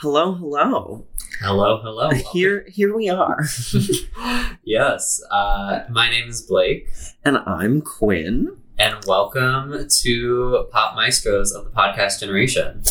Hello, hello. Hello, hello. Here, here we are. yes, uh, my name is Blake, and I'm Quinn. and welcome to Pop Maestros of the podcast generation.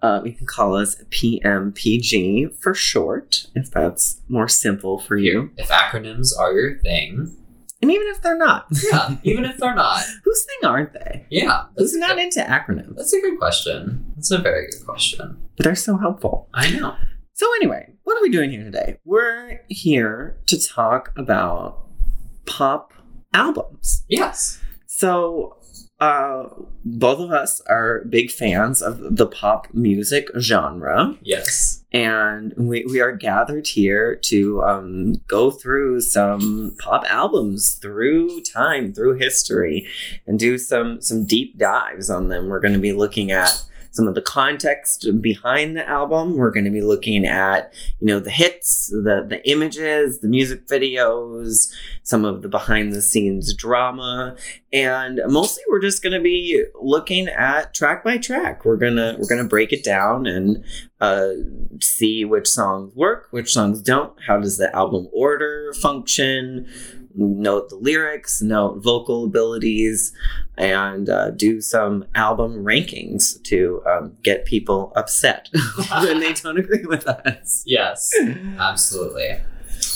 Uh, you can call us PMPG for short, if that's more simple for you. If acronyms are your thing, And even if they're not, yeah, even if they're not, whose thing aren't they? yeah, Who's not into acronyms? that's a good question. That's a very good question. They're so helpful. I know. So, anyway, what are we doing here today? We're here to talk about pop albums. Yes. So, uh, both of us are big fans of the pop music genre, Yes. and we, we are gathered here to um, go through some pop albums through time, through history, and do some some deep dives on them. We're going to be looking at some of the context behind the album. We're going to be looking at you know the hits, the the images, the music videos, some of the behind the scenes drama, and mostly we're just going to be looking at track by track. We're gonna we're gonna break it down and uh, see which songs work, which songs don't. How does the album order function? Note the lyrics, note vocal abilities, and uh, do some album rankings to um, get people upset when they don't agree with us. Yes. Absolutely.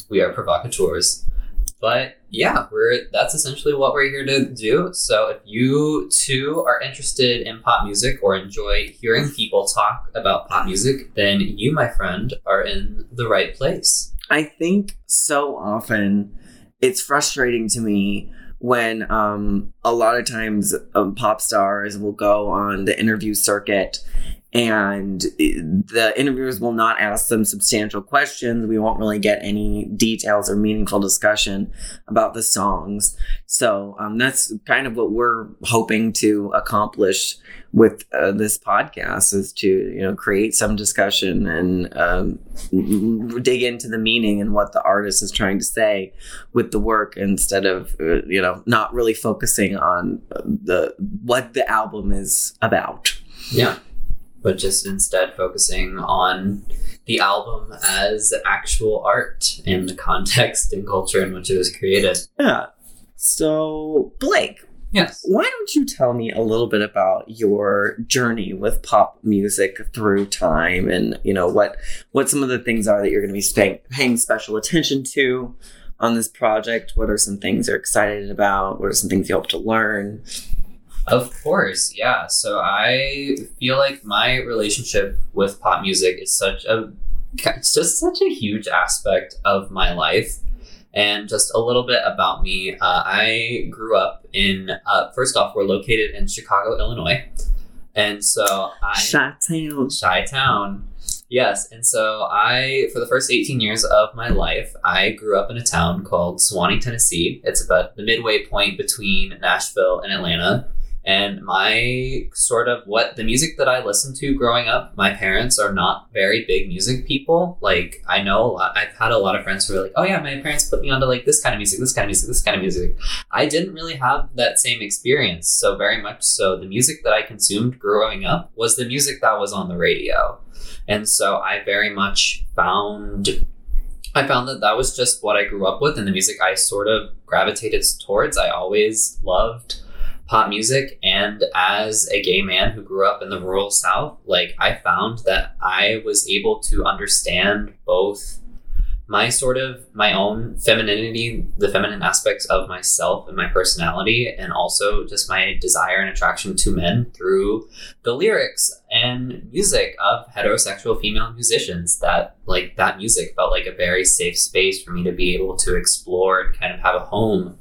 We are provocateurs. But yeah, we're that's essentially what we're here to do. So if you too are interested in pop music or enjoy hearing people talk about pop music, then you, my friend, are in the right place. I think so often it's frustrating to me when um, a lot of times um, pop stars will go on the interview circuit and the interviewers will not ask them substantial questions. We won't really get any details or meaningful discussion about the songs. So um, that's kind of what we're hoping to accomplish with uh, this podcast is to you know create some discussion and um, dig into the meaning and what the artist is trying to say with the work instead of uh, you know not really focusing on the what the album is about. Yeah. But just instead focusing on the album as actual art and the context and culture in which it was created. Yeah. So Blake, Yes. why don't you tell me a little bit about your journey with pop music through time and you know what what some of the things are that you're going to be paying, paying special attention to on this project what are some things you're excited about what are some things you hope to learn Of course, yeah. So I feel like my relationship with pop music is such a it's just such a huge aspect of my life. And just a little bit about me. Uh, I grew up in, uh, first off, we're located in Chicago, Illinois. And so I. Shot Town. Chi Town. Yes, and so I, for the first 18 years of my life, I grew up in a town called Sewanee, Tennessee. It's about the midway point between Nashville and Atlanta. And my sort of what the music that I listened to growing up, my parents are not very big music people. Like, I know a lot, I've had a lot of friends who are like, oh yeah, my parents put me onto like this kind of music, this kind of music, this kind of music. I didn't really have that same experience. So, very much so, the music that I consumed growing up was the music that was on the radio. And so I very much found I found that that was just what I grew up with and the music I sort of gravitated towards. I always loved pop music and as a gay man who grew up in the rural south, like I found that I was able to understand both my sort of my own femininity, the feminine aspects of myself and my personality, and also just my desire and attraction to men through the lyrics and music of heterosexual female musicians. That like that music felt like a very safe space for me to be able to explore and kind of have a home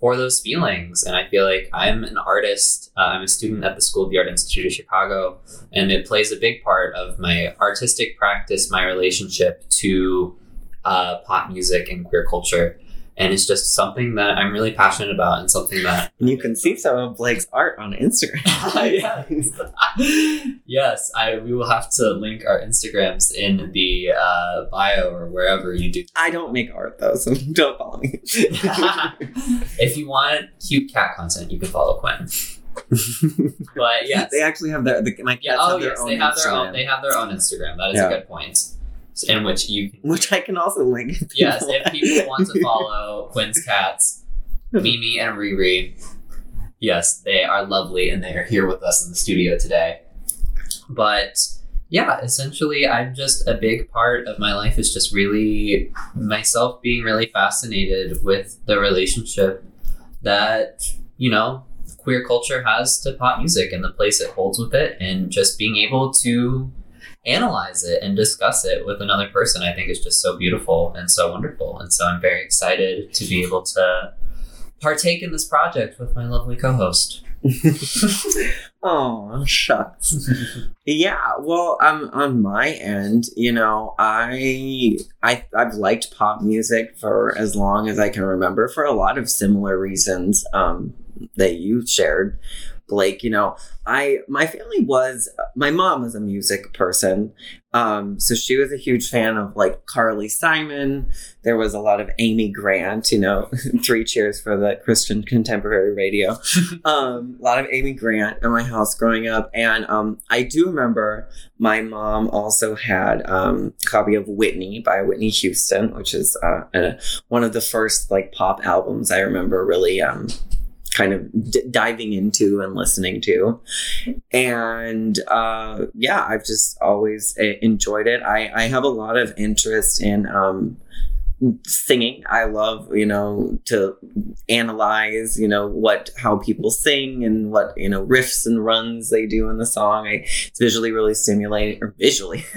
for those feelings. And I feel like I'm an artist. Uh, I'm a student at the School of the Art Institute of Chicago, and it plays a big part of my artistic practice, my relationship to uh, pop music and queer culture. And it's just something that I'm really passionate about and something that And you can see some of Blake's art on Instagram. yes. yes, I we will have to link our Instagrams in the uh, bio or wherever you do. I don't make art though, so don't follow me. if you want cute cat content, you can follow Quinn. But yes. they actually have their the, my cats Yeah. Oh have their yes, own they have their Instagram, own. They have their own Instagram. That is Yeah. a good point. In which you which I can also link. yes, if people want to follow Quinn's cats, Mimi and Riri, yes, they are lovely and they are here with us in the studio today. But yeah, essentially, I'm just a big part of my life is just really myself being really fascinated with the relationship that, you know, queer culture has to pop music and the place it holds with it, and just being able to analyze it and discuss it with another person i think is just so beautiful and so wonderful. And so i'm very excited to be able to partake in this project with my lovely co-host. Oh shucks. Yeah, well, um, on my end, you know, I I I've liked pop music for as long as I can remember for a lot of similar reasons um, that you shared, Blake. You know, I my family was my mom was a music person, um, so she was a huge fan of like Carly Simon. There was a lot of Amy Grant. You know, three cheers for the Christian contemporary radio um, a lot of Amy Grant in my house growing up, and um, I do remember my mom also had um, a copy of Whitney by Whitney Houston, which is uh, a, one of the first like pop albums I remember really um, kind of d- diving into and listening to, and uh, yeah, I've just always uh, enjoyed it. I, I have a lot of interest in. Um, singing. I love you know to analyze you know what how people sing and what you know riffs and runs they do in the song. I, it's visually really stimulating or visually.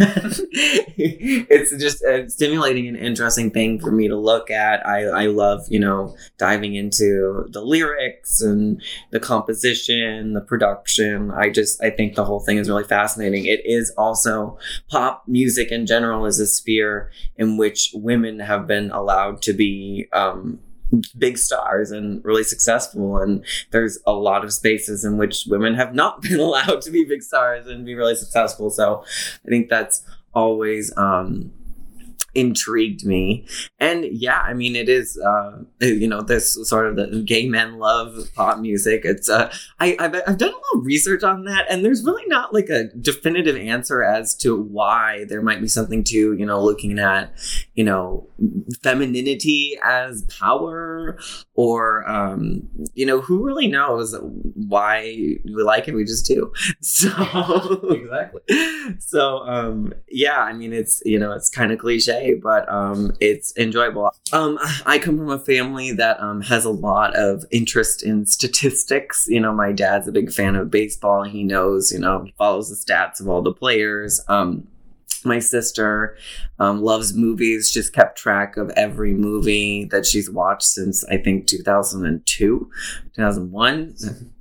It's just a stimulating and interesting thing for me to look at. I i love you know diving into the lyrics and the composition the production. I just i think the whole thing is really fascinating. It is also pop music in general is a sphere in which women have been allowed to be um, big stars and really successful. And there's a lot of spaces in which women have not been allowed to be big stars and be really successful. So I think that's always. Um, intrigued me. And yeah i mean it is uh you know this sort of the gay men love pop music. It's uh I, I've, I've done a little research on that and there's really not like a definitive answer as to why there might be something to you know looking at you know femininity as power or um you know who really knows why we like it we just do. So exactly. so um yeah i mean it's you know it's kind of cliche but um it's enjoyable. Um i come from a family that um has a lot of interest in statistics. You know my dad's a big fan of baseball. He knows you know he follows the stats of all the players. Um my sister um, loves movies. She's kept track of every movie that she's watched since i think 2002 2001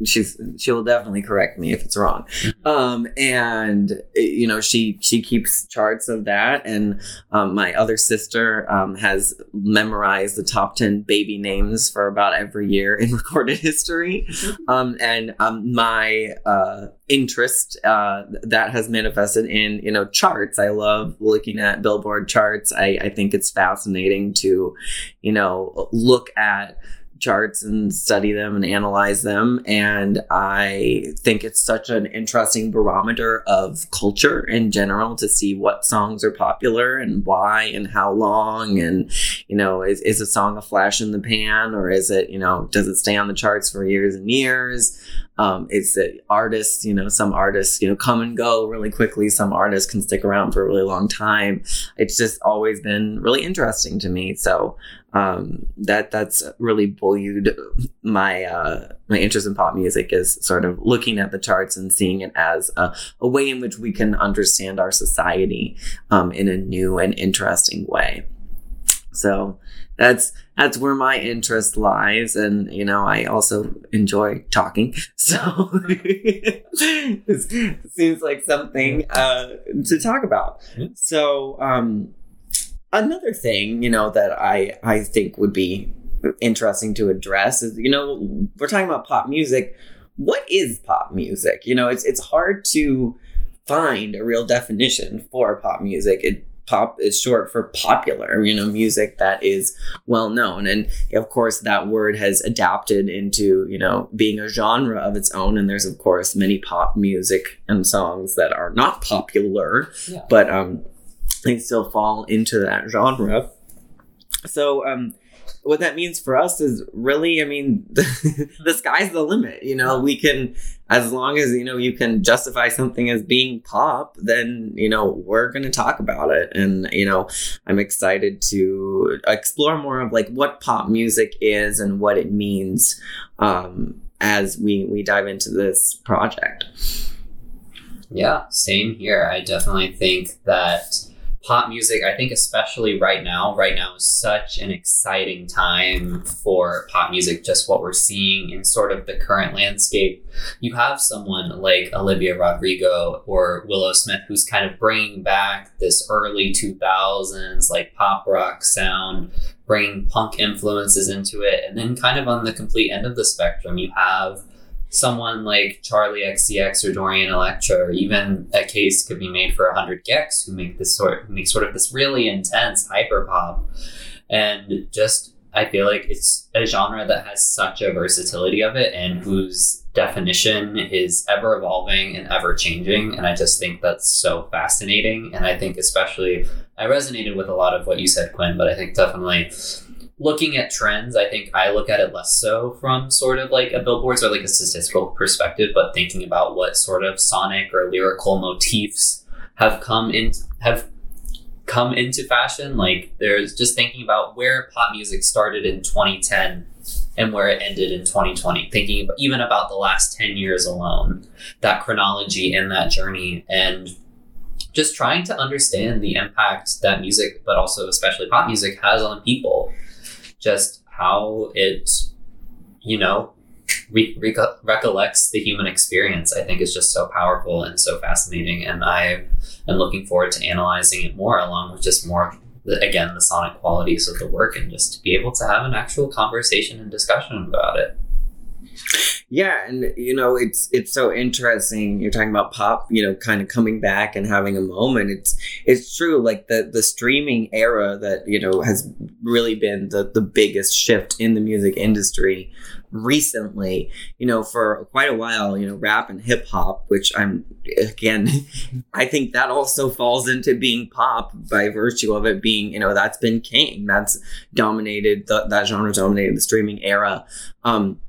she's she will definitely correct me if it's wrong. Um, and you know she she keeps charts of that. And um, my other sister um, has memorized the top 10 baby names for about every year in recorded history. Um, and um, my uh, interest uh, that has manifested in you know charts. I love looking at billboard charts. I, I think it's fascinating to you know look at charts and study them and analyze them. And I think it's such an interesting barometer of culture in general to see what songs are popular and why and how long. And, you know, is, is a song a flash in the pan or is it, you know, does it stay on the charts for years and years? Um, it's that artists, you know, some artists, you know, come and go really quickly. Some artists can stick around for a really long time. It's just always been really interesting to me. So, um, that that's really buoyed my uh, my interest in pop music is sort of looking at the charts and seeing it as a, a way in which we can understand our society um, in a new and interesting way. So that's that's where my interest lies, and you know I also enjoy talking. So it seems like something uh, to talk about. So. Um, another thing you know that i i think would be interesting to address is you know we're talking about pop music what is pop music you know it's it's hard to find a real definition for pop music it pop is short for popular, you know, music that is well known. And of course, that word has adapted into, you know, being a genre of its own. And there's, of course, many pop music and songs that are not popular, Yeah. but um, they still fall into that genre. So, um, what that means for us is really, I mean, the, the sky's the limit. You know, we can, as long as, you know, you can justify something as being pop, then, you know, we're going to talk about it. And, you know, I'm excited to explore more of like what pop music is and what it means um, as we, we dive into this project. Yeah, same here. I definitely think that pop music, I think especially right now, right now is such an exciting time for pop music, just what we're seeing in sort of the current landscape. You have someone like Olivia Rodrigo or Willow Smith who's kind of bringing back this early 2000s like pop rock sound, bringing punk influences into it. And then kind of on the complete end of the spectrum, you have someone like Charli XCX or Dorian Electra, or even a case could be made for 100 gecs, who make this sort make sort of this really intense hyper pop, and just I feel like it's a genre that has such a versatility of it, and whose definition is ever evolving and ever changing, and I just think that's so fascinating, and I think especially I resonated with a lot of what you said, Quinn, but I think definitely looking at trends, I think I look at it less so from sort of like a billboards or like a statistical perspective, but thinking about what sort of sonic or lyrical motifs have come in have come into fashion. Like there's just thinking about where pop music started in 2010 and where it ended in 2020. Thinking about, even about the last 10 years alone, that chronology and that journey and just trying to understand the impact that music, but also especially pop music, has on people just how it, you know, re- reco- recollects the human experience, I think is just so powerful and so fascinating. And I am looking forward to analyzing it more, along with just more, again, the sonic qualities of the work, and just to be able to have an actual conversation and discussion about it. Yeah, and you know, it's it's so interesting. You're talking about pop, you know, kind of coming back and having a moment. It's it's true, like the the streaming era that you know has really been the the biggest shift in the music industry recently. You know, for quite a while, you know, rap and hip hop, which I'm again, I think that also falls into being pop by virtue of it being, you know, that's been king. That's dominated the, that genre dominated the streaming era. Um,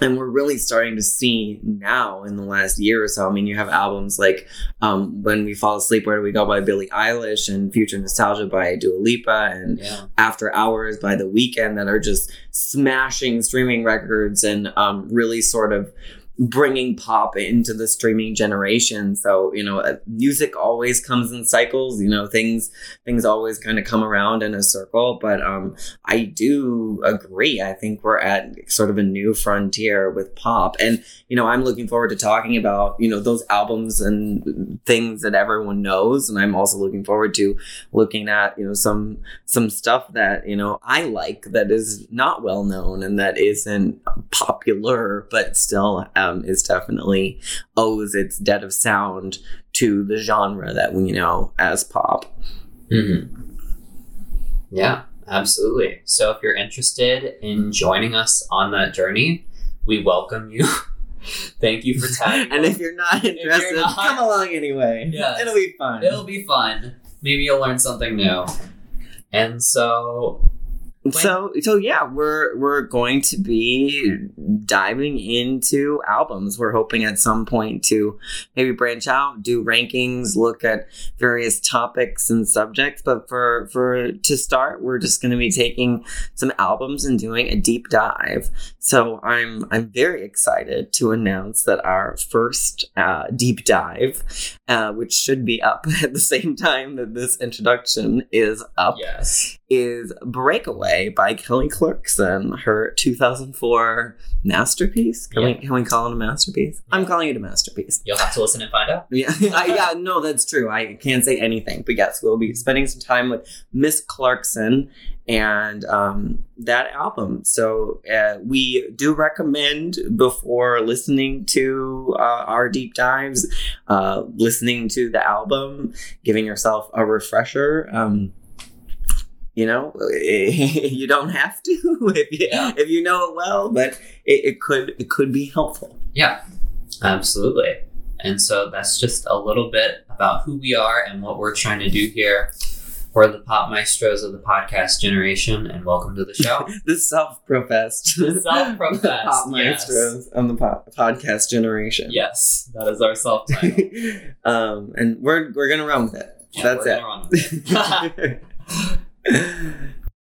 and we're really starting to see now in the last year or so. I mean, you have albums like um, "When We Fall Asleep," "Where Do We Go" by Billie Eilish, and "Future Nostalgia" by Dua Lipa, and Yeah. "After Hours" by The Weeknd that are just smashing streaming records and um, really sort of bringing pop into the streaming generation. So you know, uh, music always comes in cycles. You know, things things always kind of come around in a circle. But um, I do agree. I think we're at sort of a new frontier with pop. And, you know, I'm looking forward to talking about, you know, those albums and things that everyone knows. And I'm also looking forward to looking at, you know, some some stuff that, you know, I like that is not well known and that isn't popular, but still is definitely owes its debt of sound to the genre that we know as pop. Mm-hmm. Yeah, absolutely. So if you're interested in joining us on that journey, we welcome you. Thank you for tagging. and if you're not you're interested, not- come along anyway. Yes. It'll be fun. It'll be fun. Maybe you'll learn something new. And so, so so yeah, we're we're going to be diving into albums. We're hoping at some point to maybe branch out, do rankings, look at various topics and subjects. But for for to start, we're just going to be taking some albums and doing a deep dive. So I'm I'm very excited to announce that our first uh, deep dive, uh, which should be up at the same time that this introduction is up, yes. is Breakaway by Kelly Clarkson, her 2004 masterpiece. Can, we, can we call it a masterpiece? I'm calling it a masterpiece. You'll have to listen and find out. Yeah, I, yeah, no, that's true. I can't say anything, but yes, we'll be spending some time with Miss Clarkson and um, that album. So uh, we do recommend before listening to uh, our deep dives, uh, listening to the album, giving yourself a refresher. Um, you know, you don't have to if you Yeah. if you know it well, but it, it could it could be helpful. Yeah, absolutely. And so that's just a little bit about who we are and what we're trying to do here. We're the pop maestros of the podcast generation, and welcome to the show. The self-professed Self-professed, pop yes. maestros on the po- podcast generation. yes, that is our self title. um, and we're we're gonna run with it. That's it. it.